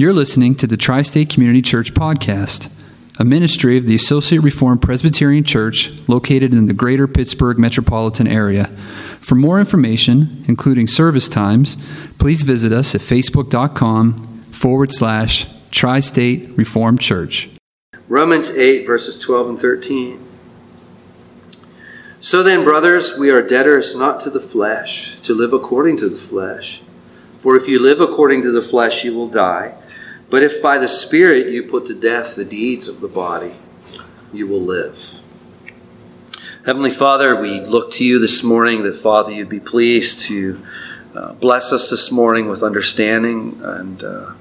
You're listening to the Tri State Community Church Podcast, a ministry of the Associate Reformed Presbyterian Church located in the greater Pittsburgh metropolitan area. For more information, including service times, please visit us at facebook.com forward slash Tri State Reformed Church. Romans 8, verses 12 and 13. So then, brothers, we are debtors not to the flesh, to live according to the flesh. For if you live according to the flesh, you will die. But if by the Spirit you put to death the deeds of the body, you will live. Heavenly Father, we look to you this morning that, Father, you'd be pleased to uh, bless us this morning with understanding and uh,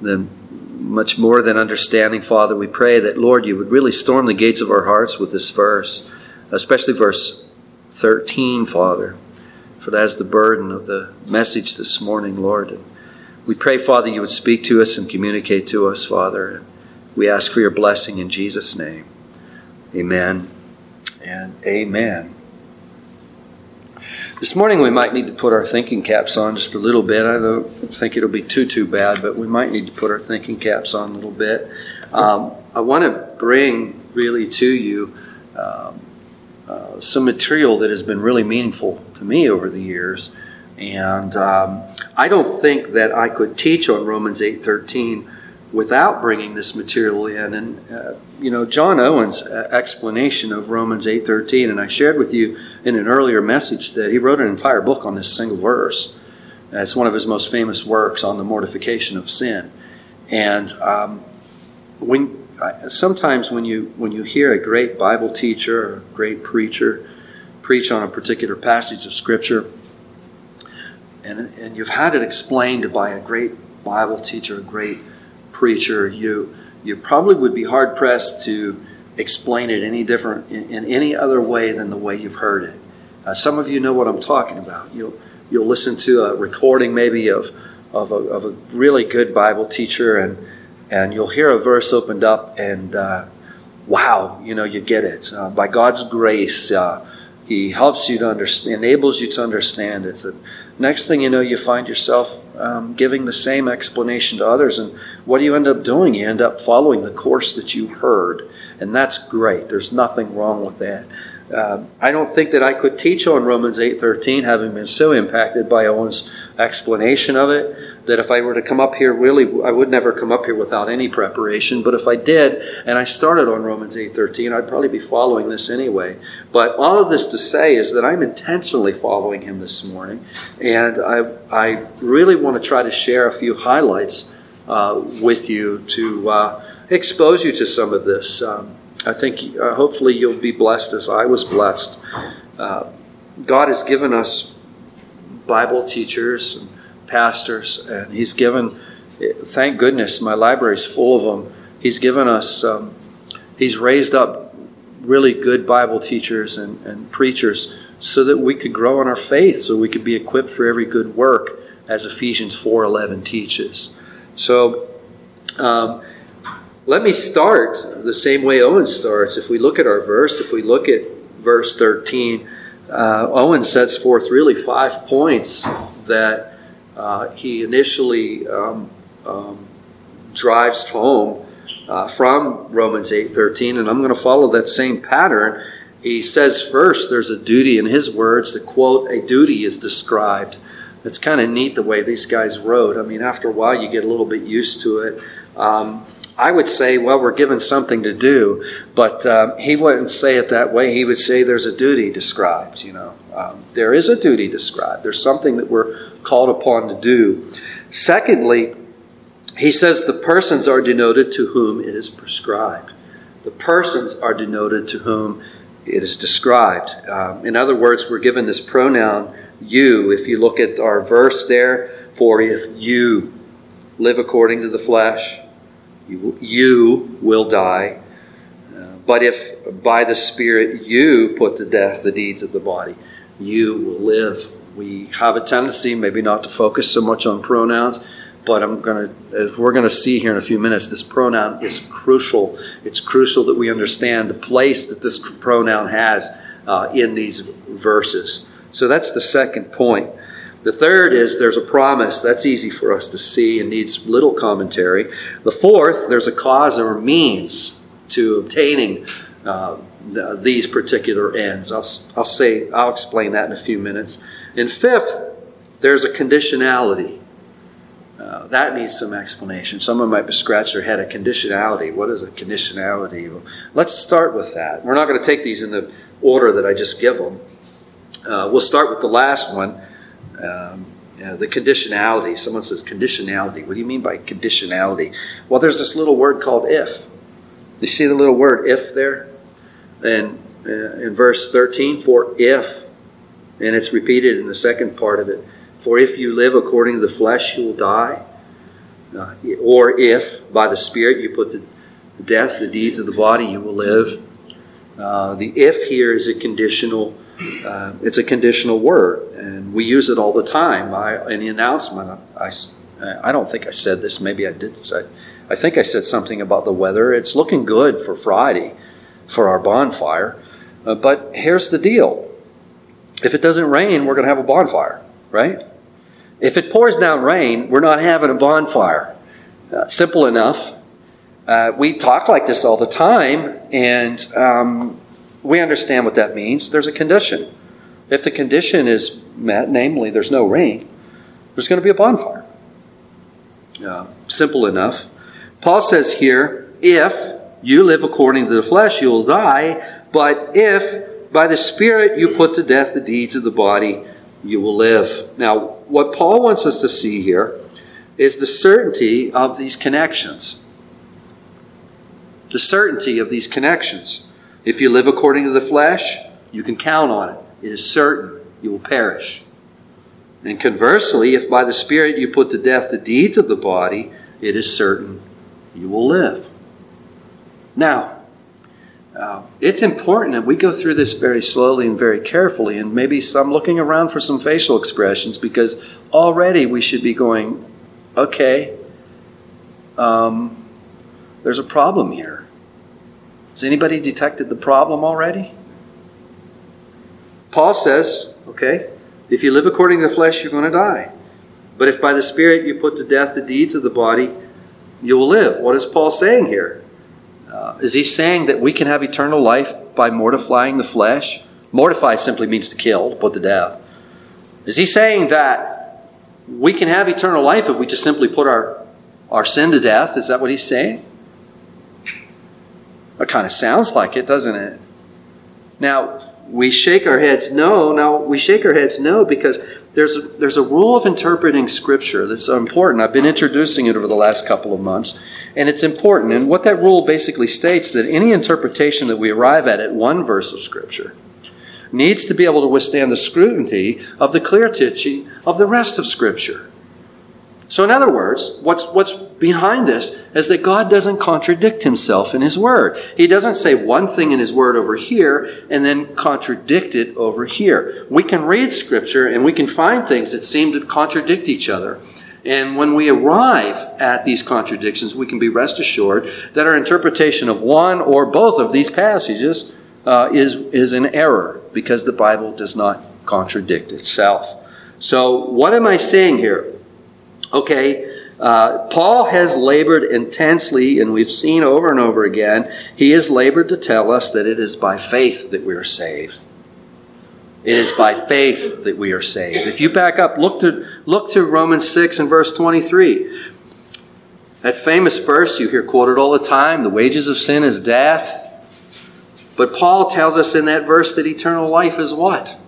then much more than understanding, Father. We pray that, Lord, you would really storm the gates of our hearts with this verse, especially verse 13, Father, for that is the burden of the message this morning, Lord. We pray, Father, you would speak to us and communicate to us, Father. We ask for your blessing in Jesus' name. Amen and amen. This morning we might need to put our thinking caps on just a little bit. I don't think it'll be too too bad, but we might need to put our thinking caps on a little bit. Um, I want to bring really to you um, uh, some material that has been really meaningful to me over the years. And um, I don't think that I could teach on Romans 8:13 without bringing this material in. And uh, you know, John Owen's uh, explanation of Romans 8:13, and I shared with you in an earlier message that he wrote an entire book on this single verse. Uh, it's one of his most famous works on the mortification of sin. And um, when sometimes when you when you hear a great Bible teacher or a great preacher preach on a particular passage of Scripture and, and you've had it explained by a great Bible teacher, a great preacher, you, you probably would be hard pressed to explain it any different in, in any other way than the way you've heard it. Uh, some of you know what I'm talking about. You'll, you'll listen to a recording maybe of, of, a, of a really good Bible teacher and, and you'll hear a verse opened up and uh, wow, you know, you get it. Uh, by God's grace, uh, He helps you to understand, enables you to understand it. Next thing you know, you find yourself um, giving the same explanation to others. And what do you end up doing? You end up following the course that you heard. And that's great. There's nothing wrong with that. Uh, I don't think that I could teach on Romans 8:13, having been so impacted by Owen's explanation of it, that if I were to come up here, really, I would never come up here without any preparation. But if I did, and I started on Romans 8:13, I'd probably be following this anyway. But all of this to say is that I'm intentionally following him this morning, and I I really want to try to share a few highlights uh, with you to uh, expose you to some of this. Um, I think uh, hopefully you'll be blessed as I was blessed. Uh, God has given us Bible teachers and pastors, and He's given, thank goodness, my library is full of them. He's given us, um, He's raised up really good Bible teachers and, and preachers so that we could grow in our faith, so we could be equipped for every good work, as Ephesians 4.11 teaches. So, um, let me start the same way Owen starts. If we look at our verse, if we look at verse 13, uh, Owen sets forth really five points that uh, he initially um, um, drives home uh, from Romans 8:13, and I'm going to follow that same pattern. He says first, there's a duty in his words. To quote, a duty is described. It's kind of neat the way these guys wrote. I mean, after a while, you get a little bit used to it. Um, I would say, well, we're given something to do, but uh, he wouldn't say it that way. He would say there's a duty described. You know, um, there is a duty described. There's something that we're called upon to do. Secondly, he says the persons are denoted to whom it is prescribed. The persons are denoted to whom it is described. Um, in other words, we're given this pronoun you. If you look at our verse there, for if you live according to the flesh, you, you will die. Uh, but if by the Spirit you put to death the deeds of the body, you will live. We have a tendency maybe not to focus so much on pronouns, but I'm going to, as we're going to see here in a few minutes, this pronoun is crucial. It's crucial that we understand the place that this pronoun has uh, in these verses. So that's the second point. The third is there's a promise. That's easy for us to see and needs little commentary. The fourth, there's a cause or means to obtaining uh, these particular ends. I'll, I'll say, I'll explain that in a few minutes. And fifth, there's a conditionality. Uh, that needs some explanation. Someone might scratch their head. A conditionality. What is a conditionality? Well, let's start with that. We're not going to take these in the order that I just give them. Uh, we'll start with the last one. Um, the conditionality. Someone says conditionality. What do you mean by conditionality? Well, there's this little word called if. You see the little word if there? And uh, in verse 13, for if, and it's repeated in the second part of it, for if you live according to the flesh, you will die. Uh, or if by the Spirit you put to death the deeds of the body, you will live. Uh, the if here is a conditional. Uh, it's a conditional word, and we use it all the time. I, in the announcement, I, I, don't think I said this. Maybe I did say. I think I said something about the weather. It's looking good for Friday for our bonfire. Uh, but here's the deal if it doesn't rain, we're going to have a bonfire, right? If it pours down rain, we're not having a bonfire. Uh, simple enough. Uh, we talk like this all the time, and um, we understand what that means. There's a condition. If the condition is met, namely there's no rain, there's going to be a bonfire. Uh, simple enough. Paul says here, if you live according to the flesh, you will die. But if by the Spirit you put to death the deeds of the body, you will live. Now, what Paul wants us to see here is the certainty of these connections. The certainty of these connections. If you live according to the flesh, you can count on it. It is certain you will perish. And conversely, if by the Spirit you put to death the deeds of the body, it is certain you will live. Now, uh, it's important that we go through this very slowly and very carefully, and maybe some looking around for some facial expressions because already we should be going, okay, um, there's a problem here. Has anybody detected the problem already? Paul says, okay, if you live according to the flesh, you're going to die. But if by the Spirit you put to death the deeds of the body, you will live. What is Paul saying here? Uh, is he saying that we can have eternal life by mortifying the flesh? Mortify simply means to kill, to put to death. Is he saying that we can have eternal life if we just simply put our, our sin to death? Is that what he's saying? It kind of sounds like it, doesn't it? Now, we shake our heads no. Now, we shake our heads no because there's a, there's a rule of interpreting Scripture that's important. I've been introducing it over the last couple of months, and it's important. And what that rule basically states that any interpretation that we arrive at at one verse of Scripture needs to be able to withstand the scrutiny of the clear teaching of the rest of Scripture. So, in other words, what's, what's behind this is that God doesn't contradict himself in his word. He doesn't say one thing in his word over here and then contradict it over here. We can read scripture and we can find things that seem to contradict each other. And when we arrive at these contradictions, we can be rest assured that our interpretation of one or both of these passages uh, is, is an error because the Bible does not contradict itself. So, what am I saying here? Okay, uh, Paul has labored intensely, and we've seen over and over again, he has labored to tell us that it is by faith that we are saved. It is by faith that we are saved. If you back up, look to, look to Romans 6 and verse 23. That famous verse you hear quoted all the time the wages of sin is death. But Paul tells us in that verse that eternal life is what?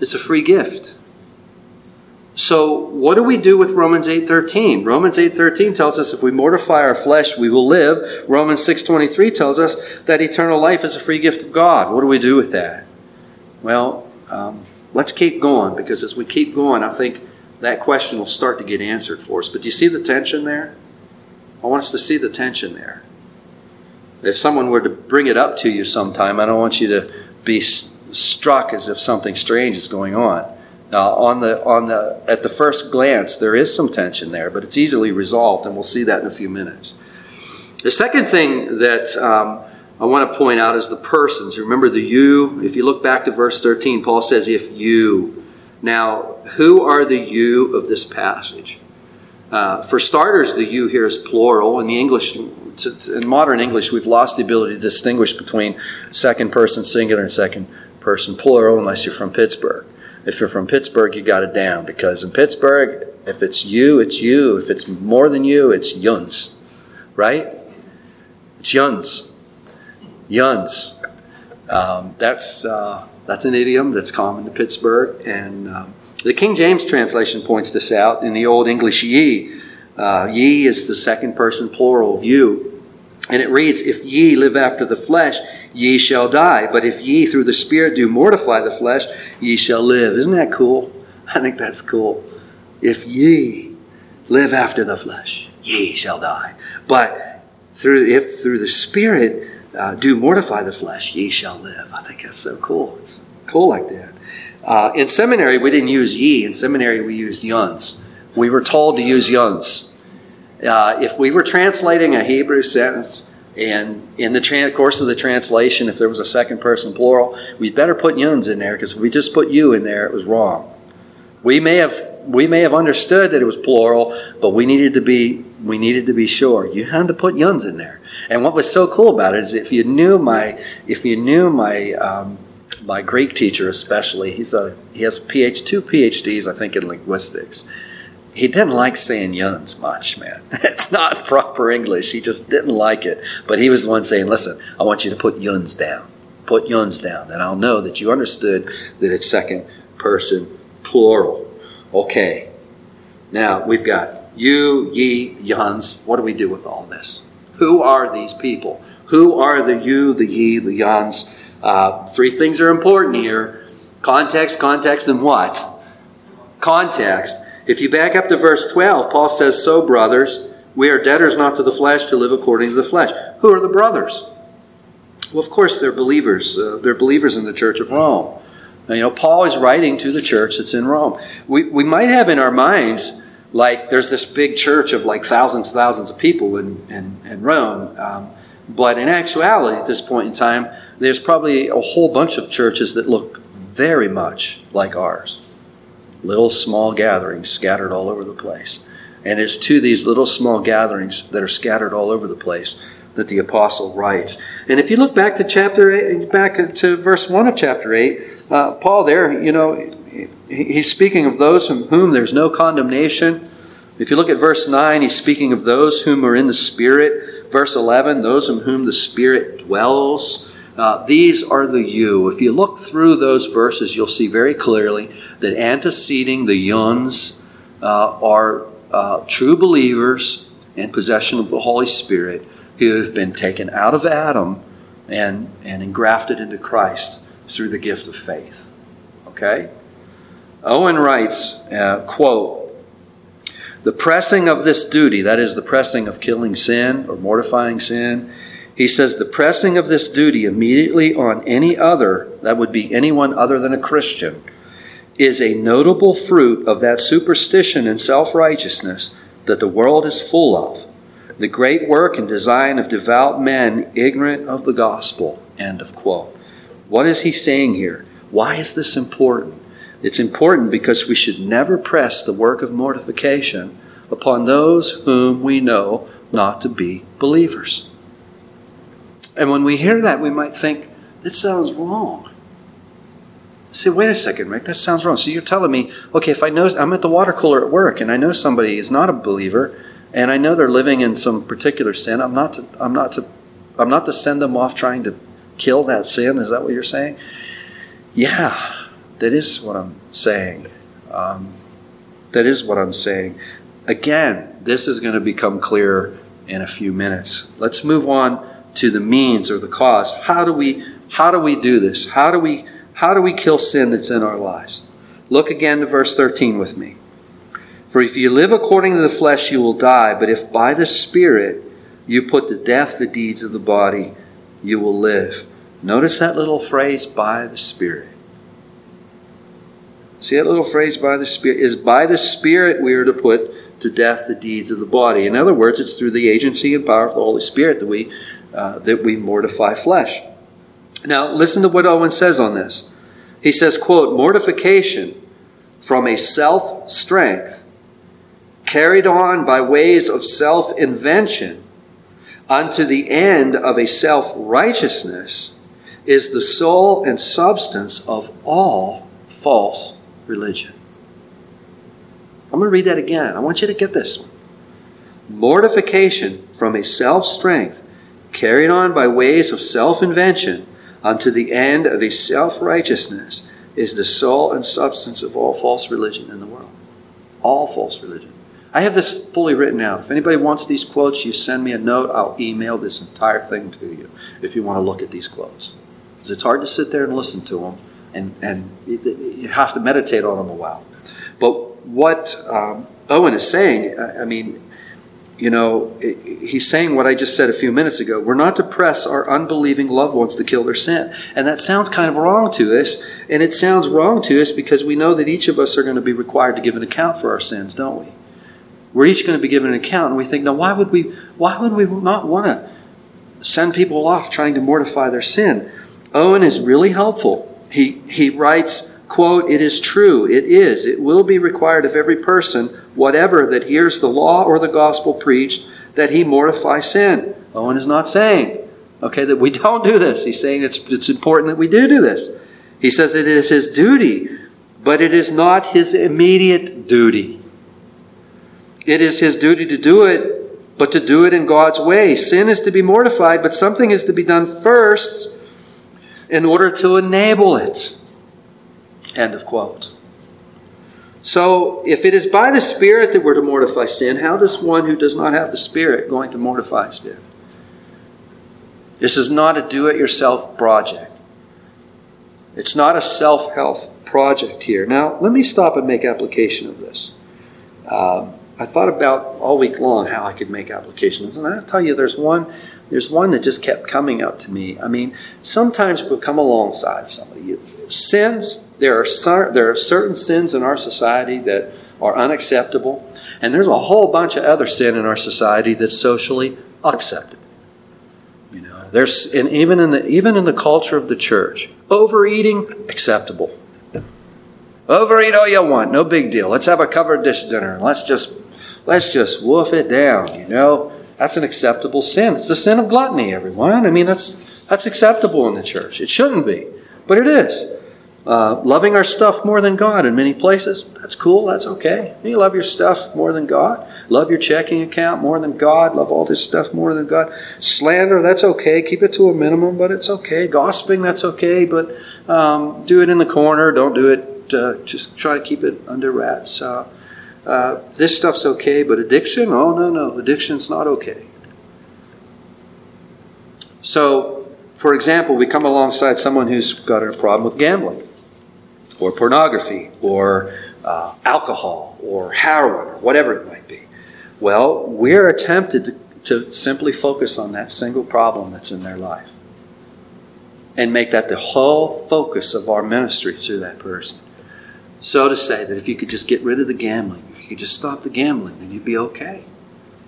It's a free gift. So what do we do with Romans 8:13? Romans 8:13 tells us if we mortify our flesh, we will live. Romans 6:23 tells us that eternal life is a free gift of God. What do we do with that? Well, um, let's keep going because as we keep going, I think that question will start to get answered for us. But do you see the tension there? I want us to see the tension there. If someone were to bring it up to you sometime, I don't want you to be struck as if something strange is going on. Uh, on the on the at the first glance, there is some tension there, but it's easily resolved, and we'll see that in a few minutes. The second thing that um, I want to point out is the persons. Remember the you. If you look back to verse thirteen, Paul says, "If you." Now, who are the you of this passage? Uh, for starters, the you here is plural. In the English, in modern English, we've lost the ability to distinguish between second person singular and second person plural, unless you're from Pittsburgh. If you're from Pittsburgh, you got it down because in Pittsburgh, if it's you, it's you. If it's more than you, it's yuns, right? It's yuns, yuns. Um, that's uh, that's an idiom that's common to Pittsburgh, and um, the King James translation points this out in the Old English ye. Uh, ye is the second person plural of you. And it reads, If ye live after the flesh, ye shall die. But if ye through the Spirit do mortify the flesh, ye shall live. Isn't that cool? I think that's cool. If ye live after the flesh, ye shall die. But through if through the Spirit uh, do mortify the flesh, ye shall live. I think that's so cool. It's cool like that. Uh, in seminary, we didn't use ye. In seminary, we used yuns. We were told to use yuns. Uh, if we were translating a Hebrew sentence, and in the tra- course of the translation, if there was a second person plural, we'd better put yuns in there because if we just put you in there, it was wrong. We may have we may have understood that it was plural, but we needed to be we needed to be sure. You had to put yuns in there. And what was so cool about it is if you knew my if you knew my um, my Greek teacher especially, he's a he has PhD, two PhDs I think in linguistics. He didn't like saying yuns much, man. It's not proper English. He just didn't like it. But he was the one saying, "Listen, I want you to put yuns down. Put yuns down, and I'll know that you understood that it's second person plural." Okay. Now we've got you, ye, yuns. What do we do with all this? Who are these people? Who are the you, the ye, the yuns? Uh, three things are important here context, context, and what? Context. If you back up to verse 12, Paul says, So, brothers, we are debtors not to the flesh to live according to the flesh. Who are the brothers? Well, of course, they're believers. Uh, they're believers in the church of Rome. Now, you know, Paul is writing to the church that's in Rome. We, we might have in our minds, like, there's this big church of like thousands thousands of people in, in, in Rome. Um, but in actuality, at this point in time, there's probably a whole bunch of churches that look very much like ours. Little small gatherings scattered all over the place. And it's to these little small gatherings that are scattered all over the place that the apostle writes. And if you look back to chapter eight, back to verse one of chapter eight, uh, Paul there, you know, he's speaking of those from whom there's no condemnation. If you look at verse nine, he's speaking of those whom are in the Spirit. Verse eleven, those in whom the Spirit dwells. Uh, these are the you. If you look through those verses, you'll see very clearly that anteceding the yuns uh, are uh, true believers in possession of the Holy Spirit who have been taken out of Adam and, and engrafted into Christ through the gift of faith. Okay? Owen writes, uh, quote, the pressing of this duty, that is the pressing of killing sin or mortifying sin, he says the pressing of this duty immediately on any other, that would be anyone other than a Christian, is a notable fruit of that superstition and self righteousness that the world is full of. The great work and design of devout men ignorant of the gospel. End of quote. What is he saying here? Why is this important? It's important because we should never press the work of mortification upon those whom we know not to be believers. And when we hear that, we might think, this sounds wrong. say, wait a second, Rick, that sounds wrong. So you're telling me, okay, if I know I'm at the water cooler at work and I know somebody is not a believer and I know they're living in some particular sin, I'm not to I'm not to I'm not to send them off trying to kill that sin. Is that what you're saying? Yeah, that is what I'm saying. Um, that is what I'm saying. Again, this is going to become clear in a few minutes. Let's move on to the means or the cause. How do we how do we do this? How do we how do we kill sin that's in our lives? Look again to verse 13 with me. For if you live according to the flesh, you will die, but if by the Spirit you put to death the deeds of the body, you will live. Notice that little phrase, by the Spirit. See that little phrase, by the Spirit? Is by the Spirit we are to put to death the deeds of the body. In other words, it's through the agency and power of the Holy Spirit that we, uh, that we mortify flesh. Now, listen to what Owen says on this. He says, quote, mortification from a self strength carried on by ways of self invention unto the end of a self righteousness is the soul and substance of all false religion. I'm going to read that again. I want you to get this. Mortification from a self strength carried on by ways of self invention unto the end of a self righteousness is the soul and substance of all false religion in the world. All false religion. I have this fully written out. If anybody wants these quotes, you send me a note. I'll email this entire thing to you if you want to look at these quotes. Because it's hard to sit there and listen to them, and, and you have to meditate on them a while. But what um, Owen is saying, I mean, you know, he's saying what I just said a few minutes ago. We're not to press our unbelieving loved ones to kill their sin. And that sounds kind of wrong to us. And it sounds wrong to us because we know that each of us are going to be required to give an account for our sins, don't we? We're each going to be given an account, and we think, now, why would we, why would we not want to send people off trying to mortify their sin? Owen is really helpful. He, he writes, quote, It is true, it is, it will be required of every person, whatever that hears the law or the gospel preached, that he mortify sin. Owen is not saying, okay, that we don't do this. He's saying it's, it's important that we do do this. He says it is his duty, but it is not his immediate duty. It is his duty to do it, but to do it in God's way. Sin is to be mortified, but something is to be done first in order to enable it. End of quote. So, if it is by the Spirit that we're to mortify sin, how does one who does not have the Spirit going to mortify sin? This is not a do it yourself project. It's not a self help project here. Now, let me stop and make application of this. Um, I thought about all week long how I could make application. And I'll tell you, there's one there's one that just kept coming up to me. I mean, sometimes we'll come alongside of somebody. Sins, there are, there are certain sins in our society that are unacceptable, and there's a whole bunch of other sin in our society that's socially acceptable. You know, there's and even in the even in the culture of the church, overeating acceptable. Overeat all you want, no big deal. Let's have a covered dish dinner and let's just let's just woof it down, you know. That's an acceptable sin. It's the sin of gluttony, everyone. I mean, that's, that's acceptable in the church. It shouldn't be, but it is. Uh, loving our stuff more than God in many places, that's cool, that's okay. You love your stuff more than God. Love your checking account more than God. Love all this stuff more than God. Slander, that's okay. Keep it to a minimum, but it's okay. Gossiping, that's okay, but um, do it in the corner. Don't do it, uh, just try to keep it under wraps. Uh, uh, this stuff's okay, but addiction? Oh, no, no, addiction's not okay. So, for example, we come alongside someone who's got a problem with gambling, or pornography, or uh, alcohol, or heroin, or whatever it might be. Well, we're tempted to, to simply focus on that single problem that's in their life and make that the whole focus of our ministry to that person. So to say that if you could just get rid of the gambling, you just stop the gambling, then you'd be okay.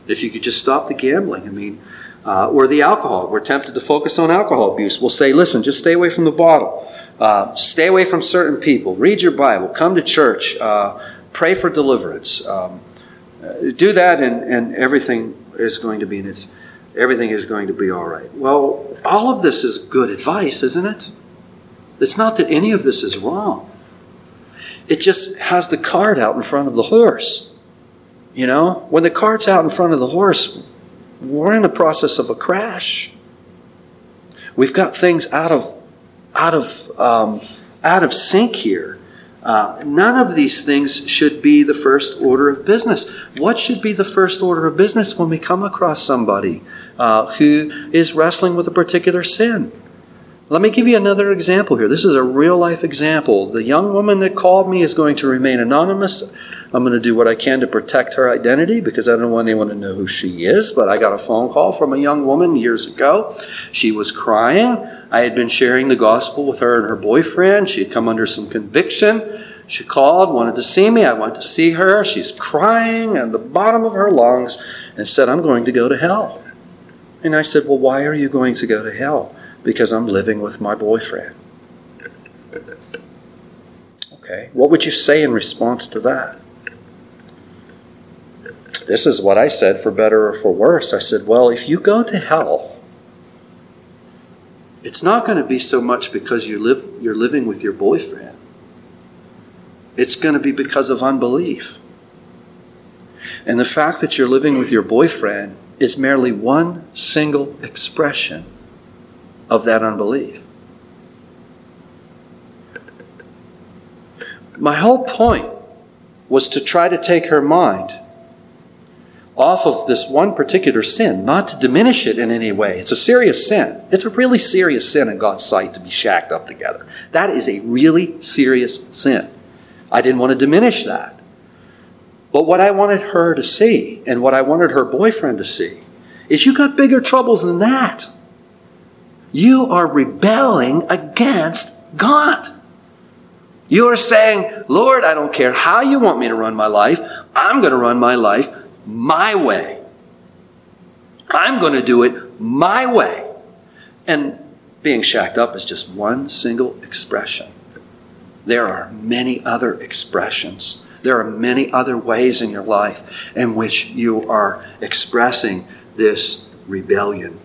If you could just stop the gambling, I mean, uh, or the alcohol. We're tempted to focus on alcohol abuse. We'll say, listen, just stay away from the bottle. Uh, stay away from certain people. Read your Bible. Come to church. Uh, pray for deliverance. Um, uh, do that, and, and everything is going to be in its. Everything is going to be all right. Well, all of this is good advice, isn't it? It's not that any of this is wrong. It just has the cart out in front of the horse. You know, when the cart's out in front of the horse, we're in the process of a crash. We've got things out of out of um, out of sync here. Uh, none of these things should be the first order of business. What should be the first order of business when we come across somebody uh, who is wrestling with a particular sin? Let me give you another example here. This is a real life example. The young woman that called me is going to remain anonymous. I'm going to do what I can to protect her identity because I don't want anyone to know who she is. But I got a phone call from a young woman years ago. She was crying. I had been sharing the gospel with her and her boyfriend. She had come under some conviction. She called, wanted to see me. I went to see her. She's crying at the bottom of her lungs and said, I'm going to go to hell. And I said, Well, why are you going to go to hell? Because I'm living with my boyfriend. Okay, what would you say in response to that? This is what I said for better or for worse. I said, well, if you go to hell, it's not going to be so much because you live, you're living with your boyfriend. It's going to be because of unbelief. And the fact that you're living with your boyfriend is merely one single expression of that unbelief. My whole point was to try to take her mind off of this one particular sin, not to diminish it in any way. It's a serious sin. It's a really serious sin in God's sight to be shacked up together. That is a really serious sin. I didn't want to diminish that. But what I wanted her to see, and what I wanted her boyfriend to see, is you got bigger troubles than that. You are rebelling against God. You are saying, Lord, I don't care how you want me to run my life. I'm going to run my life my way. I'm going to do it my way. And being shacked up is just one single expression. There are many other expressions. There are many other ways in your life in which you are expressing this rebellion.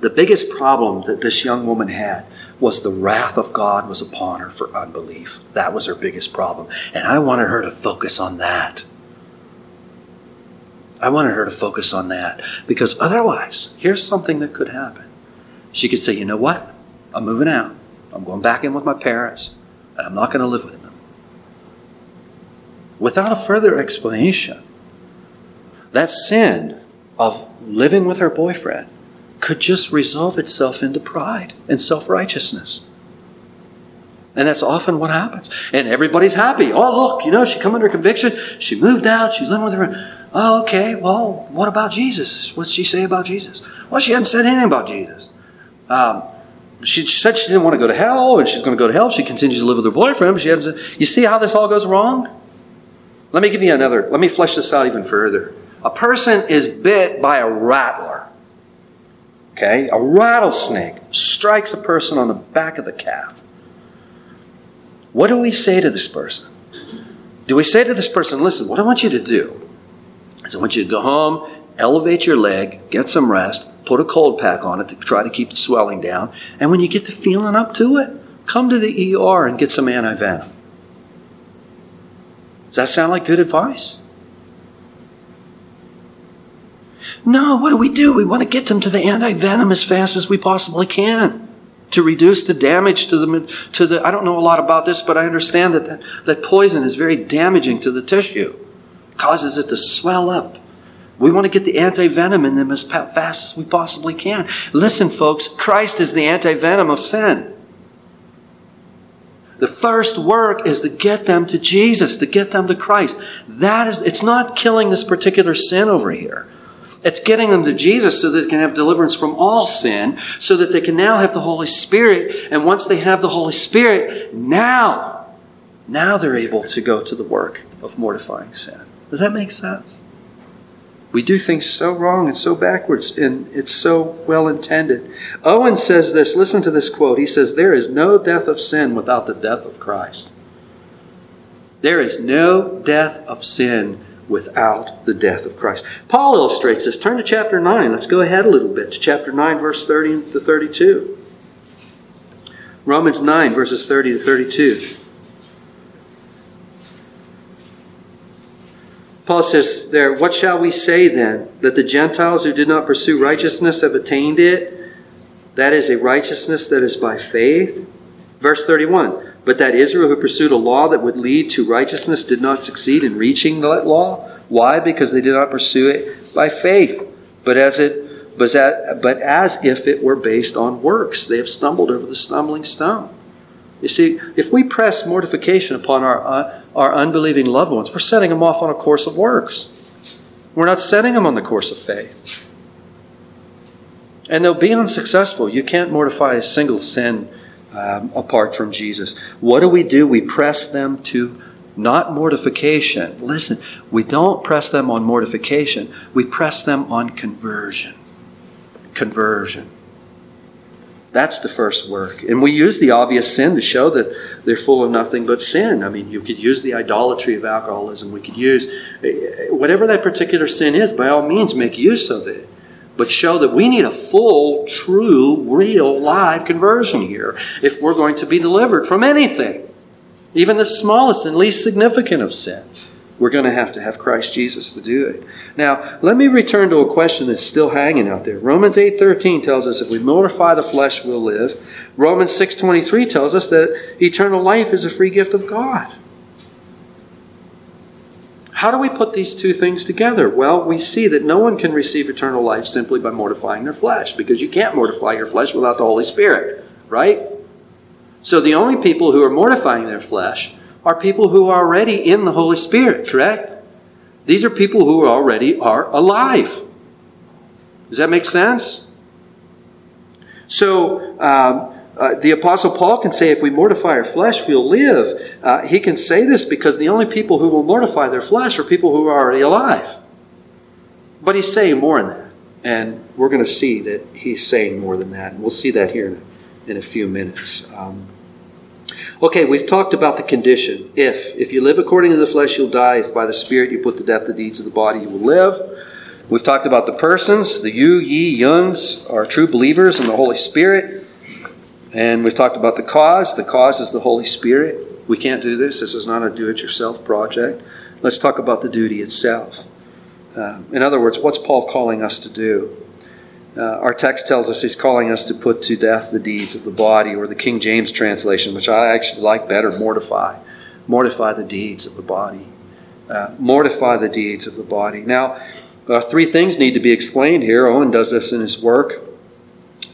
The biggest problem that this young woman had was the wrath of God was upon her for unbelief. That was her biggest problem. And I wanted her to focus on that. I wanted her to focus on that because otherwise, here's something that could happen. She could say, you know what? I'm moving out. I'm going back in with my parents, and I'm not going to live with them. Without a further explanation, that sin of living with her boyfriend could just resolve itself into pride and self righteousness. And that's often what happens. And everybody's happy. Oh, look, you know, she come under conviction. She moved out. She's living with her. Oh, okay. Well, what about Jesus? What's she say about Jesus? Well, she hasn't said anything about Jesus. Um, she said she didn't want to go to hell, and she's going to go to hell. She continues to live with her boyfriend, she hasn't. You see how this all goes wrong? Let me give you another. Let me flesh this out even further. A person is bit by a rattler. Okay, a rattlesnake strikes a person on the back of the calf. What do we say to this person? Do we say to this person, listen, what I want you to do is I want you to go home, elevate your leg, get some rest, put a cold pack on it to try to keep the swelling down, and when you get the feeling up to it, come to the ER and get some antivenom. Does that sound like good advice? No, what do we do? We want to get them to the antivenom as fast as we possibly can to reduce the damage to the to the I don't know a lot about this, but I understand that that, that poison is very damaging to the tissue. Causes it to swell up. We want to get the anti-venom in them as fast as we possibly can. Listen, folks, Christ is the anti-venom of sin. The first work is to get them to Jesus, to get them to Christ. That is, it's not killing this particular sin over here. It's getting them to Jesus so that they can have deliverance from all sin, so that they can now have the Holy Spirit. And once they have the Holy Spirit, now, now they're able to go to the work of mortifying sin. Does that make sense? We do things so wrong and so backwards, and it's so well intended. Owen says this listen to this quote. He says, There is no death of sin without the death of Christ. There is no death of sin without the death of Christ. Paul illustrates this. Turn to chapter 9. Let's go ahead a little bit to chapter 9, verse 30 to 32. Romans 9, verses 30 to 32. Paul says there, What shall we say then? That the Gentiles who did not pursue righteousness have attained it? That is a righteousness that is by faith. Verse 31 But that Israel who pursued a law that would lead to righteousness did not succeed in reaching that law. Why? Because they did not pursue it by faith, but as it but as, but as if it were based on works. They have stumbled over the stumbling stone. You see, if we press mortification upon our, uh, our unbelieving loved ones, we're setting them off on a course of works. We're not setting them on the course of faith. And they'll be unsuccessful. You can't mortify a single sin um, apart from Jesus. What do we do? We press them to not mortification. Listen, we don't press them on mortification, we press them on conversion. Conversion. That's the first work. And we use the obvious sin to show that they're full of nothing but sin. I mean, you could use the idolatry of alcoholism. We could use eh, whatever that particular sin is, by all means, make use of it. But show that we need a full, true, real, live conversion here if we're going to be delivered from anything, even the smallest and least significant of sins we're going to have to have Christ Jesus to do it. Now, let me return to a question that's still hanging out there. Romans 8:13 tells us if we mortify the flesh, we'll live. Romans 6:23 tells us that eternal life is a free gift of God. How do we put these two things together? Well, we see that no one can receive eternal life simply by mortifying their flesh because you can't mortify your flesh without the Holy Spirit, right? So the only people who are mortifying their flesh are people who are already in the Holy Spirit, correct? These are people who already are alive. Does that make sense? So, um, uh, the Apostle Paul can say, if we mortify our flesh, we'll live. Uh, he can say this because the only people who will mortify their flesh are people who are already alive. But he's saying more than that. And we're going to see that he's saying more than that. And we'll see that here in a few minutes. Um, Okay, we've talked about the condition. If. If you live according to the flesh, you'll die. If by the Spirit you put to death the deeds of the body, you will live. We've talked about the persons. The you, ye, yuns are true believers in the Holy Spirit. And we've talked about the cause. The cause is the Holy Spirit. We can't do this. This is not a do it yourself project. Let's talk about the duty itself. Uh, in other words, what's Paul calling us to do? Uh, our text tells us he's calling us to put to death the deeds of the body, or the King James translation, which I actually like better, mortify. Mortify the deeds of the body. Uh, mortify the deeds of the body. Now, uh, three things need to be explained here. Owen does this in his work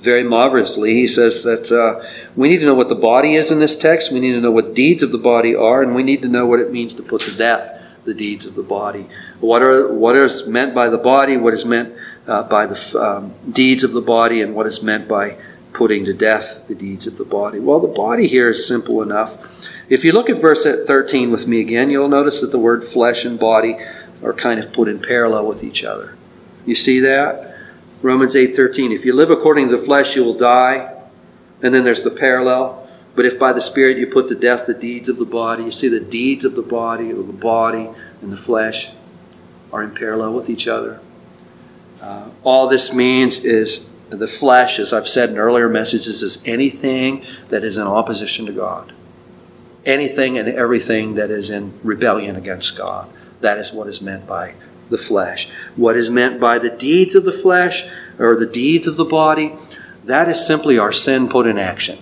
very marvelously. He says that uh, we need to know what the body is in this text, we need to know what deeds of the body are, and we need to know what it means to put to death the deeds of the body. What are what is meant by the body? What is meant uh, by the um, deeds of the body and what is meant by putting to death the deeds of the body. Well, the body here is simple enough. If you look at verse 13 with me again, you'll notice that the word flesh and body are kind of put in parallel with each other. You see that? Romans 8:13 If you live according to the flesh you will die. And then there's the parallel. But if by the spirit you put to death the deeds of the body, you see the deeds of the body or the body and the flesh are in parallel with each other. Uh, all this means is the flesh, as I've said in earlier messages, is anything that is in opposition to God. Anything and everything that is in rebellion against God. That is what is meant by the flesh. What is meant by the deeds of the flesh or the deeds of the body, that is simply our sin put in action.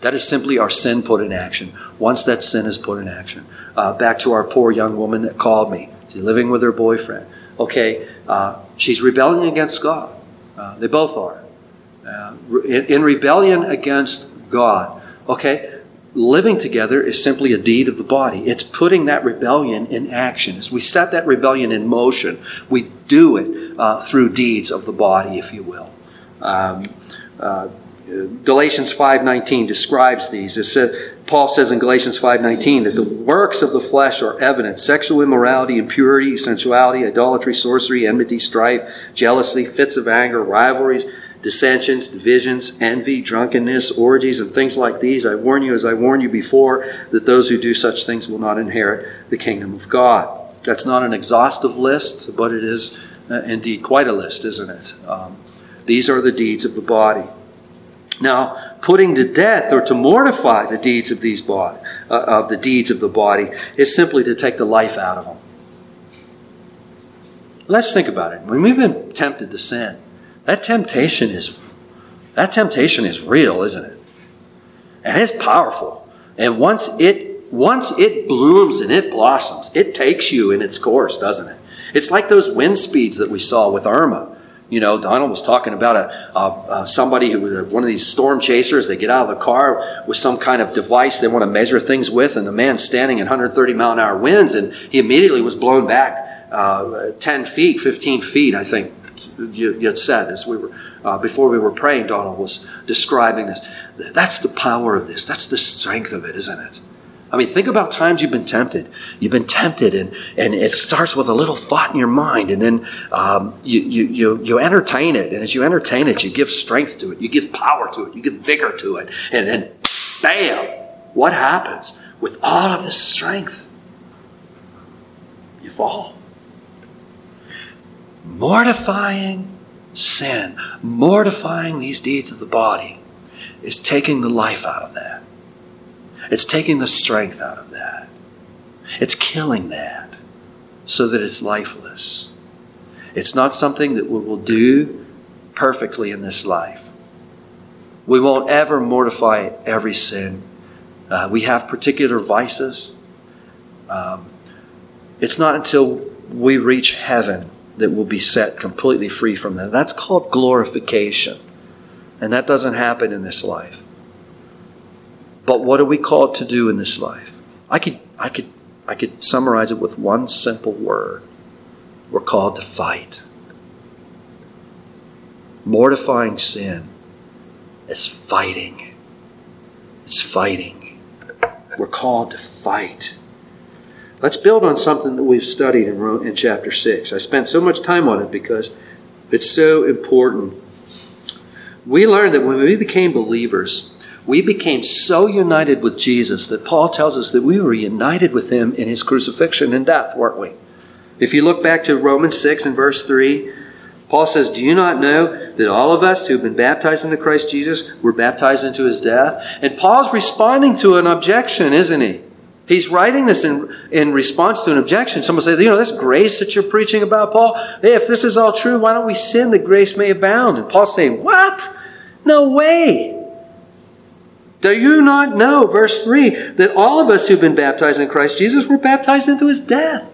That is simply our sin put in action. Once that sin is put in action. Uh, back to our poor young woman that called me. She's living with her boyfriend okay, uh, she's rebelling against God. Uh, they both are. Uh, in, in, rebellion against God, okay, living together is simply a deed of the body. It's putting that rebellion in action. As we set that rebellion in motion, we do it uh, through deeds of the body, if you will. Um, uh, Galatians 5:19 describes these. It said, Paul says in Galatians 5:19 that the works of the flesh are evident: sexual immorality, impurity, sensuality, idolatry, sorcery, enmity, strife, jealousy, fits of anger, rivalries, dissensions, divisions, envy, drunkenness, orgies, and things like these. I warn you, as I warned you before, that those who do such things will not inherit the kingdom of God. That's not an exhaustive list, but it is uh, indeed quite a list, isn't it? Um, these are the deeds of the body. Now, putting to death or to mortify the deeds of these uh, of the deeds of the body is simply to take the life out of them. Let's think about it. When we've been tempted to sin, that temptation is that temptation is real, isn't it? And it's powerful. And once it once it blooms and it blossoms, it takes you in its course, doesn't it? It's like those wind speeds that we saw with Irma. You know, Donald was talking about a, a, a somebody who was one of these storm chasers. They get out of the car with some kind of device they want to measure things with, and the man standing at 130 mile an hour winds, and he immediately was blown back uh, 10 feet, 15 feet, I think you, had said as we were uh, before we were praying. Donald was describing this. That's the power of this. That's the strength of it, isn't it? I mean, think about times you've been tempted. You've been tempted, and, and it starts with a little thought in your mind, and then um, you, you, you, you entertain it. And as you entertain it, you give strength to it, you give power to it, you give vigor to it. And then, bam, what happens? With all of this strength, you fall. Mortifying sin, mortifying these deeds of the body, is taking the life out of that. It's taking the strength out of that. It's killing that so that it's lifeless. It's not something that we will do perfectly in this life. We won't ever mortify every sin. Uh, we have particular vices. Um, it's not until we reach heaven that we'll be set completely free from that. That's called glorification. And that doesn't happen in this life. But what are we called to do in this life? I could, I could, I could summarize it with one simple word. We're called to fight. Mortifying sin is fighting. It's fighting. We're called to fight. Let's build on something that we've studied in, in chapter 6. I spent so much time on it because it's so important. We learned that when we became believers, we became so united with Jesus that Paul tells us that we were united with him in his crucifixion and death, weren't we? If you look back to Romans 6 and verse 3, Paul says, Do you not know that all of us who have been baptized into Christ Jesus were baptized into his death? And Paul's responding to an objection, isn't he? He's writing this in, in response to an objection. Someone say, you know, this grace that you're preaching about, Paul, if this is all true, why don't we sin that grace may abound? And Paul's saying, what? No way. Do you not know, verse 3, that all of us who've been baptized in Christ Jesus were baptized into his death?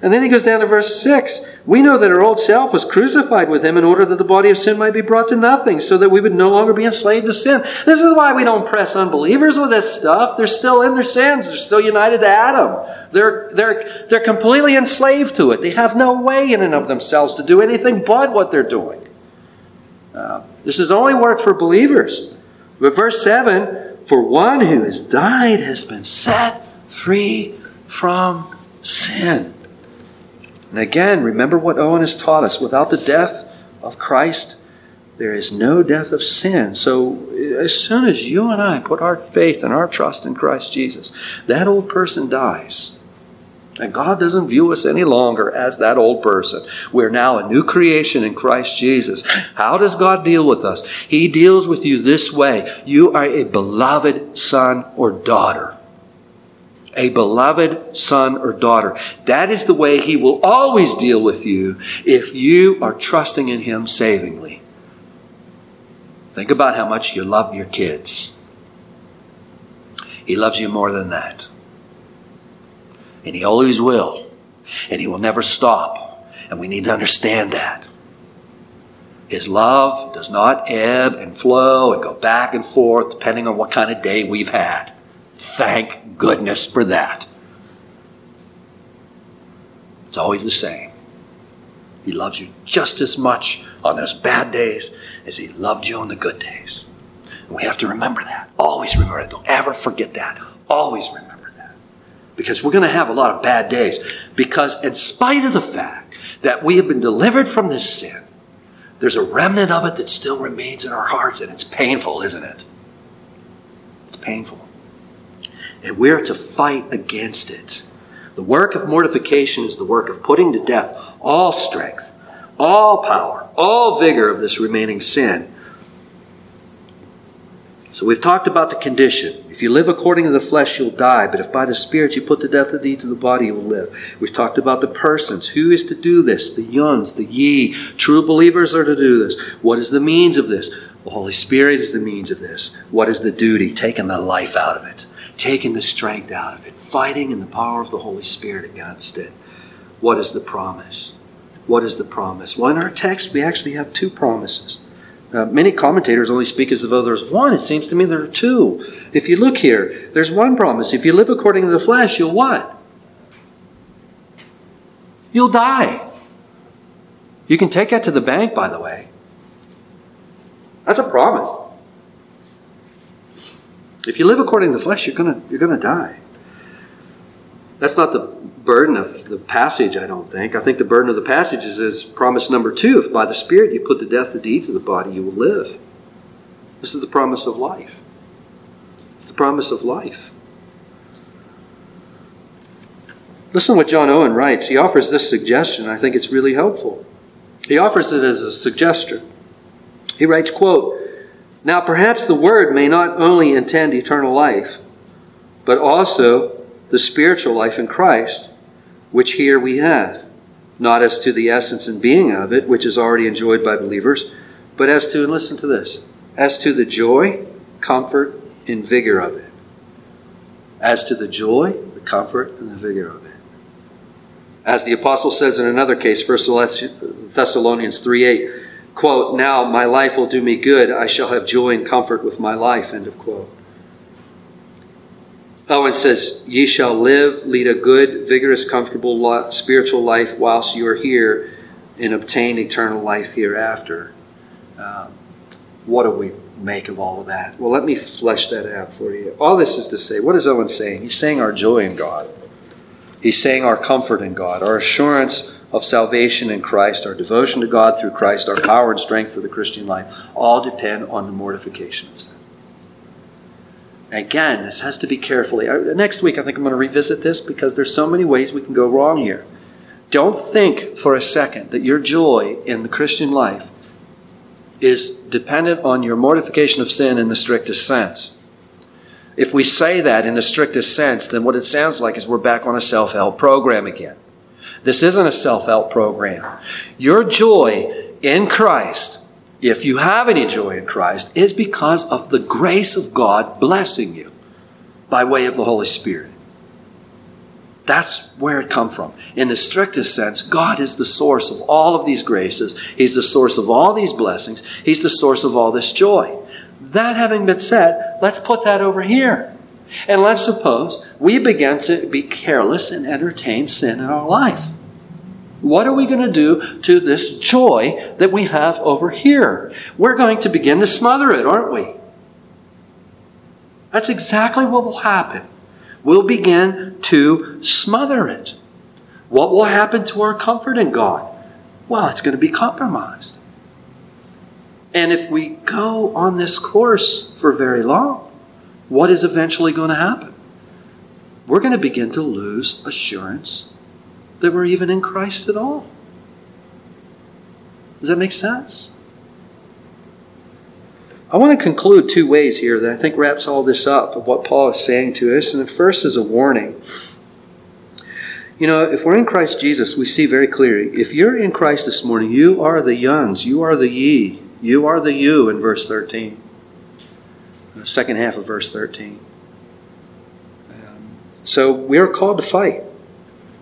And then he goes down to verse 6. We know that our old self was crucified with him in order that the body of sin might be brought to nothing, so that we would no longer be enslaved to sin. This is why we don't press unbelievers with this stuff. They're still in their sins. They're still united to Adam. They're, they're, they're completely enslaved to it. They have no way in and of themselves to do anything but what they're doing. Uh, this is only work for believers. But verse 7 For one who has died has been set free from sin. And again, remember what Owen has taught us. Without the death of Christ, there is no death of sin. So, as soon as you and I put our faith and our trust in Christ Jesus, that old person dies. And God doesn't view us any longer as that old person. We're now a new creation in Christ Jesus. How does God deal with us? He deals with you this way you are a beloved son or daughter a beloved son or daughter. That is the way he will always deal with you if you are trusting in him savingly. Think about how much you love your kids. He loves you more than that. And he always will. And he will never stop. And we need to understand that. His love does not ebb and flow and go back and forth depending on what kind of day we've had. Thank goodness for that. It's always the same. He loves you just as much on those bad days as he loved you on the good days. And we have to remember that. Always remember that. Don't ever forget that. Always remember that. Because we're going to have a lot of bad days. Because, in spite of the fact that we have been delivered from this sin, there's a remnant of it that still remains in our hearts, and it's painful, isn't it? It's painful and we're to fight against it. The work of mortification is the work of putting to death all strength, all power, all vigor of this remaining sin. So we've talked about the condition. If you live according to the flesh, you'll die. But if by the Spirit you put to death the deeds of the body, you will live. We've talked about the persons. Who is to do this? The yuns, the ye. True believers are to do this. What is the means of this? The Holy Spirit is the means of this. What is the duty? Taking the life out of it taking the strength out of it, fighting in the power of the Holy Spirit against it. What is the promise? What is the promise? Well, in our text, we actually have two promises. Uh, many commentators only speak as though there's one. It seems to me there are two. If you look here, there's one promise. If you live according to the flesh, you'll what? You'll die. You can take that to the bank, by the way. That's a promise. If you live according to the flesh, you're gonna you're gonna die. That's not the burden of the passage, I don't think. I think the burden of the passage is, is promise number two. If by the Spirit you put to death the deeds of the body, you will live. This is the promise of life. It's the promise of life. Listen what John Owen writes. He offers this suggestion. I think it's really helpful. He offers it as a suggestion. He writes, quote, Now perhaps the word may not only intend eternal life, but also the spiritual life in Christ, which here we have, not as to the essence and being of it, which is already enjoyed by believers, but as to, and listen to this, as to the joy, comfort, and vigor of it. As to the joy, the comfort, and the vigor of it. As the apostle says in another case, 1 Thessalonians 3 8, quote, Now my life will do me good. I shall have joy and comfort with my life, end of quote. Owen says, Ye shall live, lead a good, vigorous, comfortable spiritual life whilst you are here and obtain eternal life hereafter. Um, what do we make of all of that? Well, let me flesh that out for you. All this is to say, what is Owen saying? He's saying our joy in God. He's saying our comfort in God, our assurance of salvation in Christ, our devotion to God through Christ, our power and strength for the Christian life, all depend on the mortification of sin. Again, this has to be carefully. Uh, next week, I think I'm going to revisit this because there's so many ways we can go wrong here. Don't think for a second that your joy in the Christian life is dependent on your mortification of sin in the strictest sense. If we say that in the strictest sense, then what it sounds like is we're back on a self help program again. This isn't a self help program. Your joy in Christ if you have any joy in Christ, is because of the grace of God blessing you by way of the Holy Spirit. That's where it come from. In the strictest sense, God is the source of all of these graces. He's the source of all these blessings. He's the source of all this joy. That having been said, let's put that over here. And let's suppose we begin to be careless and entertain sin in our life. What are we going to do to this joy that we have over here? We're going to begin to smother it, aren't we? That's exactly what will happen. We'll begin to smother it. What will happen to our comfort in God? Well, it's going to be compromised. And if we go on this course for very long, what is eventually going to happen? We're going to begin to lose assurance that we're even in Christ at all. Does that make sense? I want to conclude two ways here that I think wraps all this up of what Paul is saying to us. And the first is a warning. You know, if we're in Christ Jesus, we see very clearly if you're in Christ this morning, you are the yuns, you are the ye, you are the you in verse 13. Second half of verse 13. Um, so we are called to fight.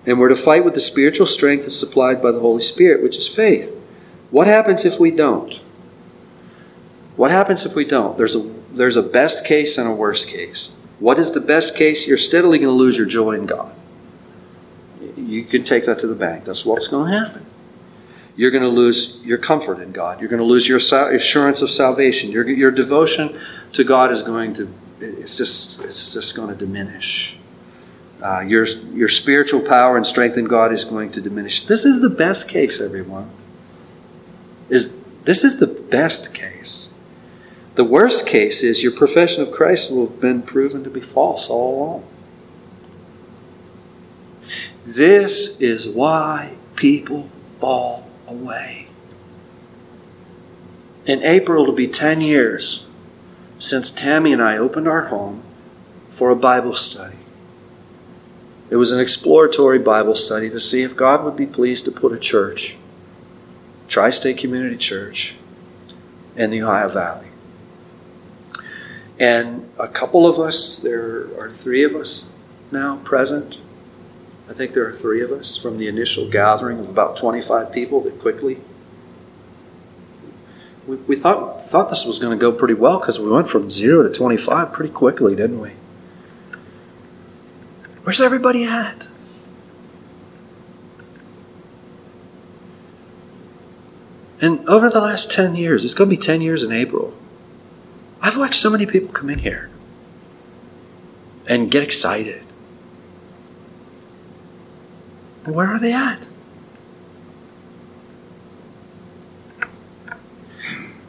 And we're to fight with the spiritual strength that's supplied by the Holy Spirit, which is faith. What happens if we don't? What happens if we don't? There's a, there's a best case and a worst case. What is the best case? You're steadily going to lose your joy in God. You can take that to the bank. That's what's going to happen. You're going to lose your comfort in God. You're going to lose your assurance of salvation. Your, your devotion to God is going to, it's just, it's just going to diminish. Uh, your, your spiritual power and strength in God is going to diminish. This is the best case, everyone. Is this is the best case. The worst case is your profession of Christ will have been proven to be false all along. This is why people fall away. In April, it'll be 10 years since Tammy and I opened our home for a Bible study. It was an exploratory Bible study to see if God would be pleased to put a church, Tri State Community Church, in the Ohio Valley. And a couple of us, there are three of us now present. I think there are three of us from the initial gathering of about 25 people that quickly. We, we thought, thought this was going to go pretty well because we went from zero to 25 pretty quickly, didn't we? Where's everybody at? And over the last 10 years, it's going to be 10 years in April, I've watched so many people come in here. and get excited. Where are they at?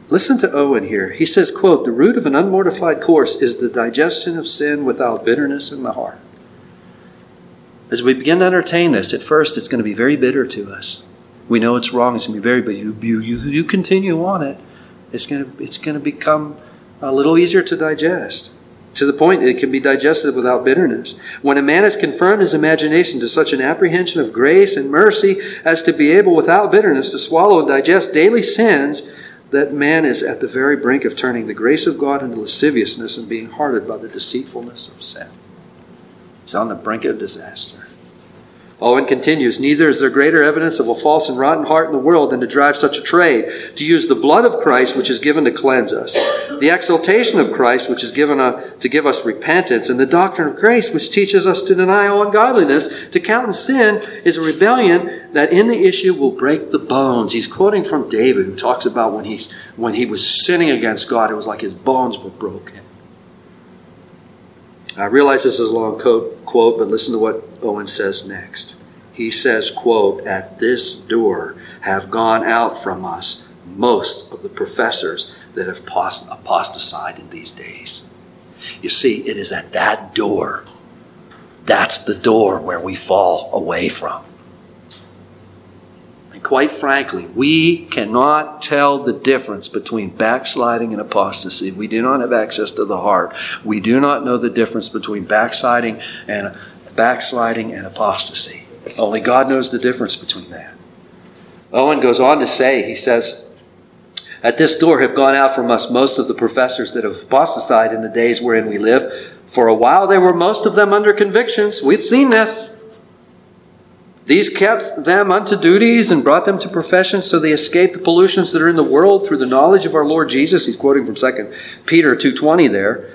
Listen to Owen here. He says, quote, the root of an unmortified course is the digestion of sin without bitterness in the heart. As we begin to entertain this, at first it's going to be very bitter to us. We know it's wrong, it's going to be very, but you, you, you, you continue on it, it's going, to, it's going to become a little easier to digest. To the point it can be digested without bitterness. When a man has confirmed his imagination to such an apprehension of grace and mercy as to be able without bitterness to swallow and digest daily sins, that man is at the very brink of turning the grace of God into lasciviousness and being hardened by the deceitfulness of sin. He's on the brink of disaster. Owen continues, Neither is there greater evidence of a false and rotten heart in the world than to drive such a trade, to use the blood of Christ, which is given to cleanse us, the exaltation of Christ, which is given a, to give us repentance, and the doctrine of grace, which teaches us to deny all ungodliness, to count in sin, is a rebellion that in the issue will break the bones. He's quoting from David, who talks about when, he's, when he was sinning against God, it was like his bones were broken. I realize this is a long quote, but listen to what Owen says next. He says, quote, At this door have gone out from us most of the professors that have apostatized in these days. You see, it is at that door. That's the door where we fall away from. And quite frankly, we cannot tell the difference between backsliding and apostasy. We do not have access to the heart. We do not know the difference between backsliding and backsliding and apostasy. Only God knows the difference between that. Owen goes on to say, he says, At this door have gone out from us most of the professors that have apostatized in the days wherein we live. For a while they were most of them under convictions. We've seen this. These kept them unto duties and brought them to profession so they escaped the pollutions that are in the world through the knowledge of our Lord Jesus. He's quoting from 2 Peter 2.20 there.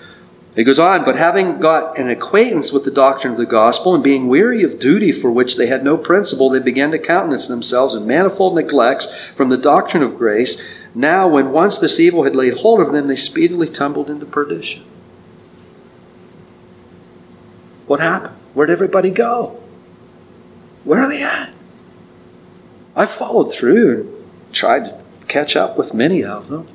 He goes on, but having got an acquaintance with the doctrine of the gospel and being weary of duty for which they had no principle, they began to countenance themselves in manifold neglects from the doctrine of grace. Now, when once this evil had laid hold of them, they speedily tumbled into perdition. What happened? Where'd everybody go? Where are they at? I followed through and tried to catch up with many of them.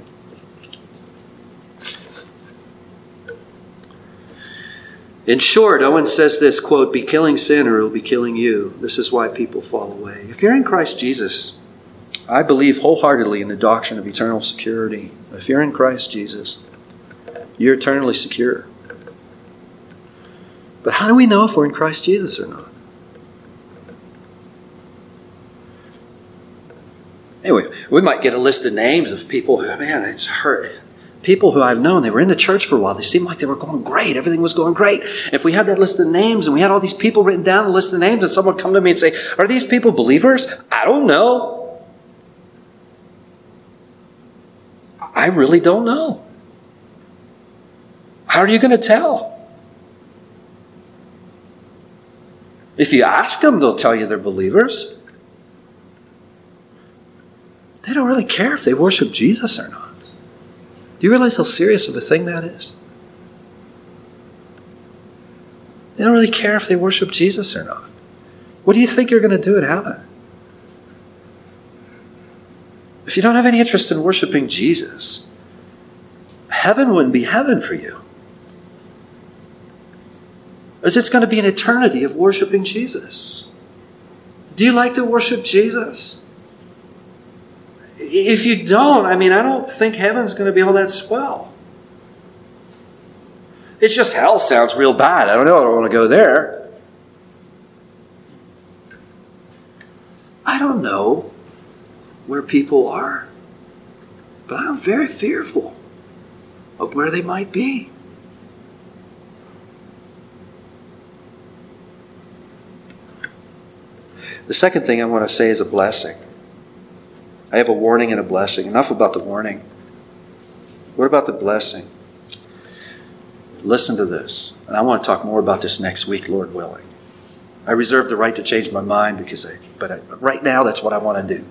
In short, Owen says this quote, be killing sin or it will be killing you. This is why people fall away. If you're in Christ Jesus, I believe wholeheartedly in the doctrine of eternal security. If you're in Christ Jesus, you're eternally secure. But how do we know if we're in Christ Jesus or not? Anyway, we might get a list of names of people who, man, it's hurt. People who I've known, they were in the church for a while. They seemed like they were going great. Everything was going great. If we had that list of names and we had all these people written down, the list of names, and someone come to me and say, Are these people believers? I don't know. I really don't know. How are you going to tell? If you ask them, they'll tell you they're believers. They don't really care if they worship Jesus or not. Do you realize how serious of a thing that is? They don't really care if they worship Jesus or not. What do you think you're going to do at heaven? If you don't have any interest in worshiping Jesus, heaven wouldn't be heaven for you. As it's going to be an eternity of worshiping Jesus. Do you like to worship Jesus? If you don't, I mean, I don't think heaven's going to be all that swell. It's just hell sounds real bad. I don't know. I don't want to go there. I don't know where people are, but I'm very fearful of where they might be. The second thing I want to say is a blessing. I have a warning and a blessing. Enough about the warning. What about the blessing? Listen to this. And I want to talk more about this next week, Lord willing. I reserve the right to change my mind because I, but I, right now that's what I want to do.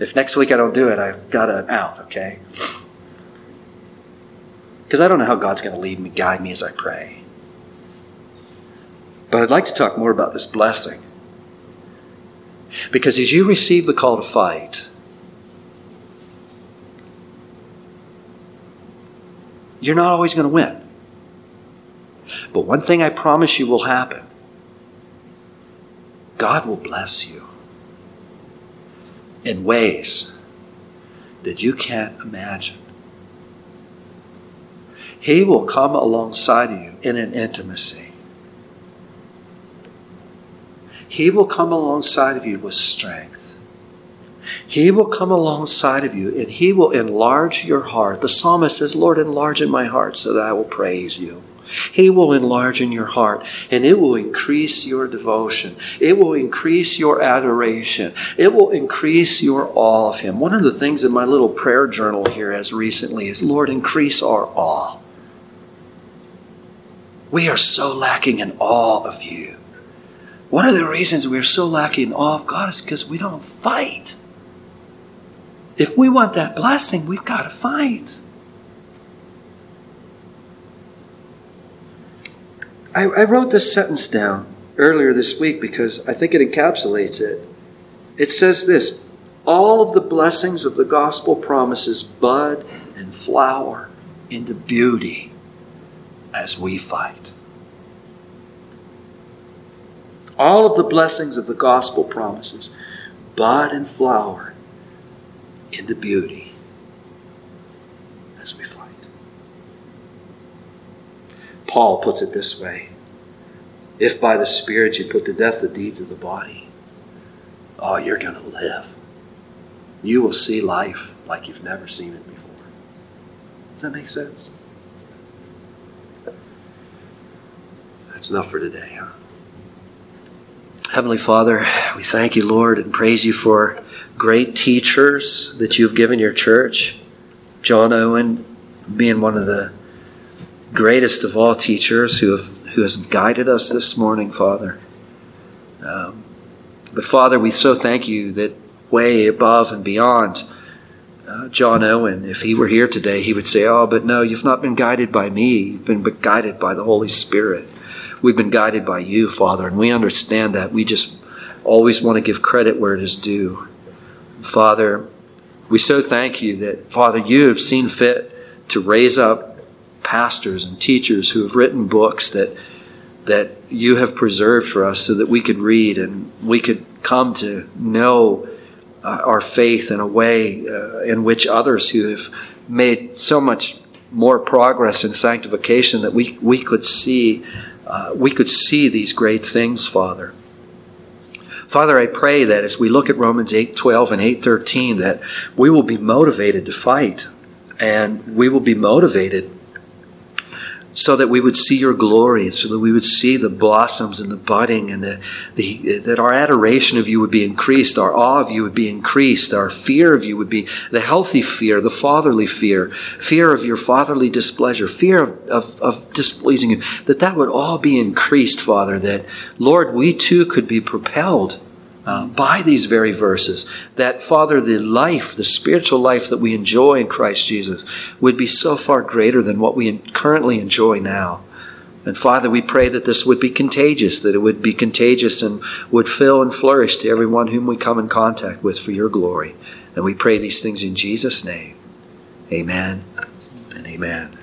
If next week I don't do it, I've got an out, okay? Because I don't know how God's going to lead me, guide me as I pray. But I'd like to talk more about this blessing. Because as you receive the call to fight, you're not always going to win. But one thing I promise you will happen God will bless you in ways that you can't imagine. He will come alongside of you in an intimacy. He will come alongside of you with strength. He will come alongside of you and He will enlarge your heart. The psalmist says, Lord, enlarge in my heart so that I will praise you. He will enlarge in your heart and it will increase your devotion. It will increase your adoration. It will increase your awe of Him. One of the things in my little prayer journal here as recently is, Lord, increase our awe. We are so lacking in awe of you. One of the reasons we're so lacking in awe of God is because we don't fight. If we want that blessing, we've got to fight. I, I wrote this sentence down earlier this week because I think it encapsulates it. It says this All of the blessings of the gospel promises bud and flower into beauty as we fight. All of the blessings of the gospel promises bud and flower into beauty as we fight. Paul puts it this way If by the Spirit you put to death the deeds of the body, oh, you're going to live. You will see life like you've never seen it before. Does that make sense? That's enough for today, huh? Heavenly Father, we thank you, Lord, and praise you for great teachers that you've given your church. John Owen being one of the greatest of all teachers who have who has guided us this morning, Father. Um, but Father, we so thank you that way above and beyond uh, John Owen, if he were here today, he would say, "Oh, but no, you've not been guided by me. You've been guided by the Holy Spirit. We've been guided by you, Father, and we understand that. We just always want to give credit where it is due, Father." We so thank you that, Father, you have seen fit to raise up pastors and teachers who have written books that that you have preserved for us so that we could read and we could come to know uh, our faith in a way uh, in which others who have made so much more progress in sanctification that we, we could see uh, we could see these great things father. Father i pray that as we look at romans 8.12 and 8.13 that we will be motivated to fight and we will be motivated so that we would see your glory, so that we would see the blossoms and the budding, and the, the, that our adoration of you would be increased, our awe of you would be increased, our fear of you would be the healthy fear, the fatherly fear, fear of your fatherly displeasure, fear of, of, of displeasing you, that that would all be increased, Father, that, Lord, we too could be propelled uh, by these very verses that, Father, the life, the spiritual life that we enjoy in Christ Jesus would be so far greater than what we currently enjoy now. And Father, we pray that this would be contagious, that it would be contagious and would fill and flourish to everyone whom we come in contact with for your glory. And we pray these things in Jesus' name. Amen and amen.